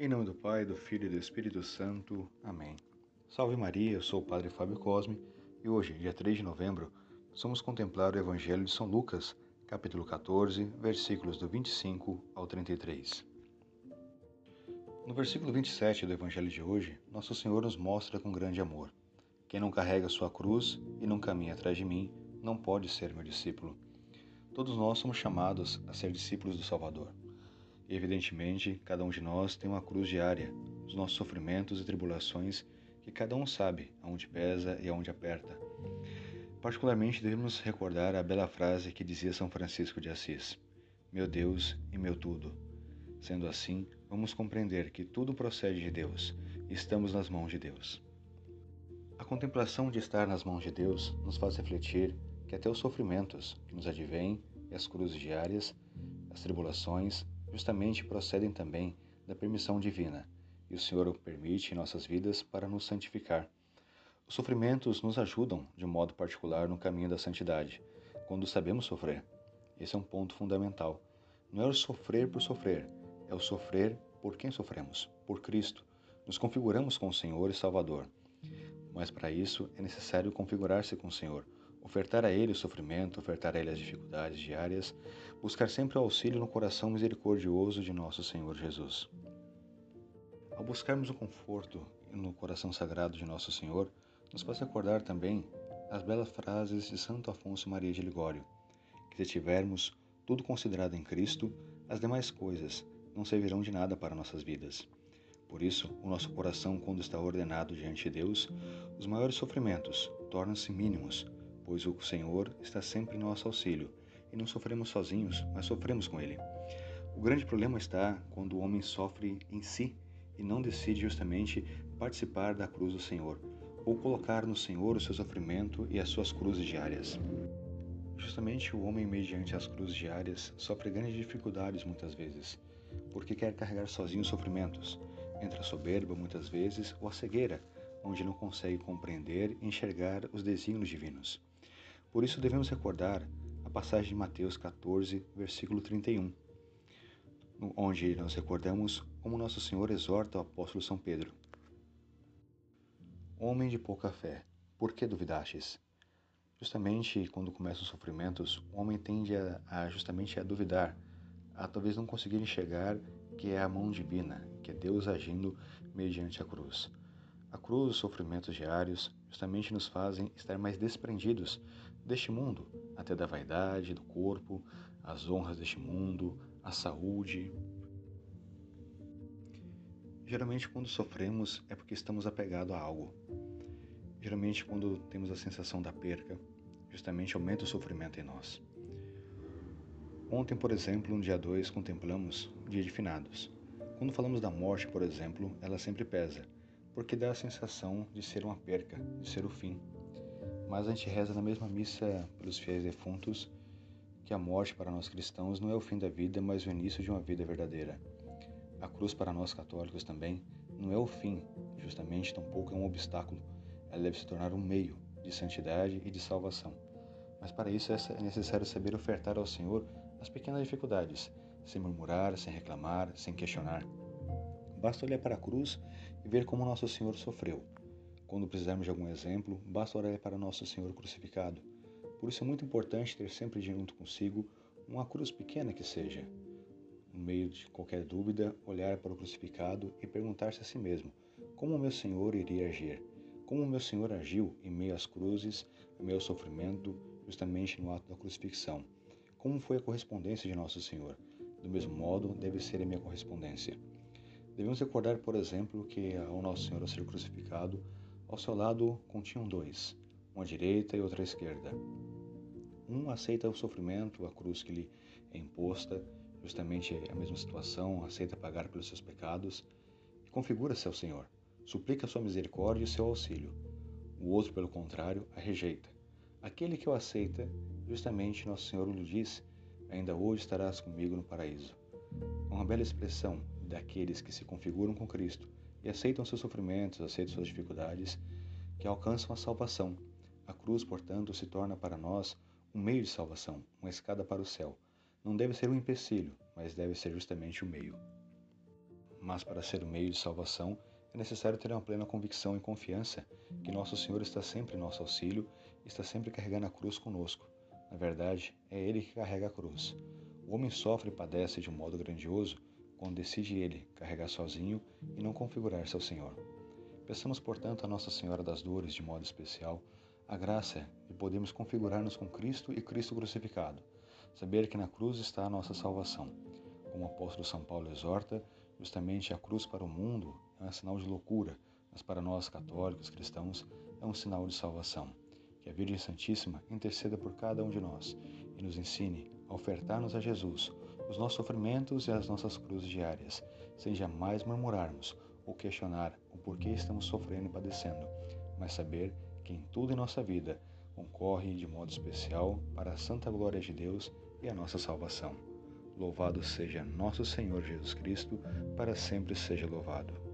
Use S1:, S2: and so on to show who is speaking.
S1: Em nome do Pai, do Filho e do Espírito Santo. Amém. Salve Maria, eu sou o Padre Fábio Cosme e hoje, dia 3 de novembro, vamos contemplar o Evangelho de São Lucas, capítulo 14, versículos do 25 ao 33. No versículo 27 do Evangelho de hoje, Nosso Senhor nos mostra com grande amor: Quem não carrega sua cruz e não caminha atrás de mim, não pode ser meu discípulo. Todos nós somos chamados a ser discípulos do Salvador. Evidentemente, cada um de nós tem uma cruz diária, os nossos sofrimentos e tribulações que cada um sabe aonde pesa e aonde aperta. Particularmente devemos recordar a bela frase que dizia São Francisco de Assis: Meu Deus e meu tudo. Sendo assim, vamos compreender que tudo procede de Deus e estamos nas mãos de Deus. A contemplação de estar nas mãos de Deus nos faz refletir que até os sofrimentos que nos advêm e as cruzes diárias, as tribulações, justamente procedem também da permissão divina, e o Senhor o permite em nossas vidas para nos santificar. Os sofrimentos nos ajudam de modo particular no caminho da santidade, quando sabemos sofrer. Esse é um ponto fundamental. Não é o sofrer por sofrer, é o sofrer por quem sofremos, por Cristo. Nos configuramos com o Senhor e Salvador. Mas para isso é necessário configurar-se com o Senhor, ofertar a Ele o sofrimento, ofertar a Ele as dificuldades diárias, buscar sempre o auxílio no coração misericordioso de nosso Senhor Jesus. Ao buscarmos o conforto no coração sagrado de nosso Senhor, nos faz recordar também as belas frases de Santo Afonso Maria de Ligório, que se tivermos tudo considerado em Cristo, as demais coisas não servirão de nada para nossas vidas. Por isso, o nosso coração, quando está ordenado diante de Deus, os maiores sofrimentos tornam-se mínimos, pois o Senhor está sempre em nosso auxílio, e não sofremos sozinhos, mas sofremos com Ele. O grande problema está quando o homem sofre em si e não decide justamente participar da cruz do Senhor, ou colocar no Senhor o seu sofrimento e as suas cruzes diárias. Justamente o homem, mediante as cruzes diárias, sofre grandes dificuldades muitas vezes, porque quer carregar sozinho os sofrimentos, entre a soberba muitas vezes ou a cegueira, onde não consegue compreender e enxergar os desígnios divinos. Por isso devemos recordar a passagem de Mateus 14, versículo 31, onde nós recordamos como Nosso Senhor exorta o apóstolo São Pedro. Homem de pouca fé, por que duvidastes? Justamente quando começam os sofrimentos, o homem tende a, a justamente a duvidar, a talvez não conseguir enxergar que é a mão divina, que é Deus agindo mediante a cruz. A cruz, os sofrimentos diários, justamente nos fazem estar mais desprendidos deste mundo, até da vaidade, do corpo, as honras deste mundo, a saúde. Geralmente, quando sofremos, é porque estamos apegados a algo. Geralmente, quando temos a sensação da perca, justamente aumenta o sofrimento em nós. Ontem, por exemplo, no dia 2, contemplamos o dia de finados. Quando falamos da morte, por exemplo, ela sempre pesa porque dá a sensação de ser uma perca, de ser o fim. Mas a gente reza na mesma missa pelos fiéis defuntos que a morte para nós cristãos não é o fim da vida, mas o início de uma vida verdadeira. A cruz para nós católicos também não é o fim, justamente tampouco é um obstáculo. Ela deve se tornar um meio de santidade e de salvação. Mas para isso é necessário saber ofertar ao Senhor as pequenas dificuldades, sem murmurar, sem reclamar, sem questionar. Basta olhar para a cruz e ver como Nosso Senhor sofreu. Quando precisarmos de algum exemplo, basta olhar para Nosso Senhor crucificado. Por isso é muito importante ter sempre junto consigo uma cruz pequena que seja. No meio de qualquer dúvida, olhar para o crucificado e perguntar-se a si mesmo: como meu Senhor iria agir? Como meu Senhor agiu em meio às cruzes, em meio ao sofrimento, justamente no ato da crucifixão? Como foi a correspondência de Nosso Senhor? Do mesmo modo, deve ser a minha correspondência. Devemos recordar, por exemplo, que ao Nosso Senhor ao ser crucificado, ao seu lado continham dois, uma à direita e outra à esquerda. Um aceita o sofrimento, a cruz que lhe é imposta, justamente a mesma situação, aceita pagar pelos seus pecados e configura-se ao Senhor, suplica sua misericórdia e seu auxílio. O outro, pelo contrário, a rejeita. Aquele que o aceita, justamente Nosso Senhor lhe diz: Ainda hoje estarás comigo no paraíso. É uma bela expressão daqueles que se configuram com Cristo e aceitam seus sofrimentos, aceitam suas dificuldades, que alcançam a salvação. A cruz, portanto, se torna para nós um meio de salvação, uma escada para o céu. Não deve ser um empecilho, mas deve ser justamente o meio. Mas para ser o meio de salvação, é necessário ter uma plena convicção e confiança que Nosso Senhor está sempre em nosso auxílio está sempre carregando a cruz conosco. Na verdade, é Ele que carrega a cruz. O homem sofre e padece de um modo grandioso quando decide ele carregar sozinho e não configurar-se ao Senhor. Peçamos, portanto, a Nossa Senhora das Dores de modo especial a graça de podermos configurar-nos com Cristo e Cristo crucificado, saber que na cruz está a nossa salvação. Como o apóstolo São Paulo exorta, Justamente a cruz para o mundo é um sinal de loucura, mas para nós católicos cristãos é um sinal de salvação. Que a Virgem Santíssima interceda por cada um de nós e nos ensine a ofertar-nos a Jesus os nossos sofrimentos e as nossas cruzes diárias, sem jamais murmurarmos ou questionar o porquê estamos sofrendo e padecendo, mas saber que em tudo em nossa vida concorre de modo especial para a santa glória de Deus e a nossa salvação. Louvado seja nosso Senhor Jesus Cristo, para sempre seja louvado.